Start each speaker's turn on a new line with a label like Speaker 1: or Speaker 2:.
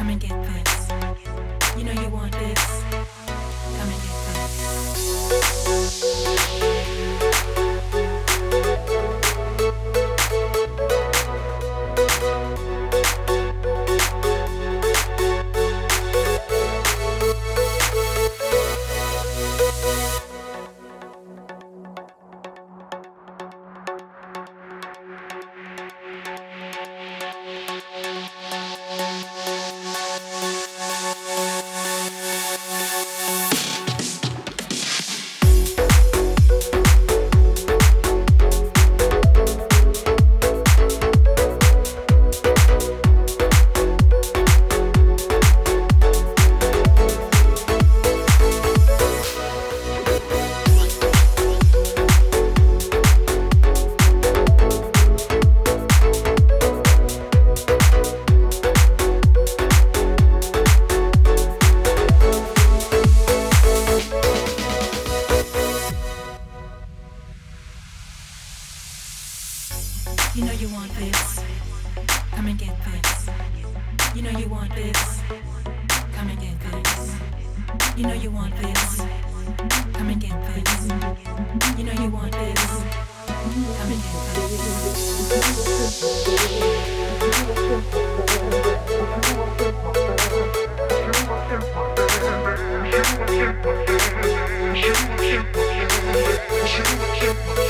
Speaker 1: Come and get this. You know you want this. Come and get this. You know you want this. Come and get this. You know you want this. Come and get this. You know you want this. Come and get this. You know you want this. Come and get this.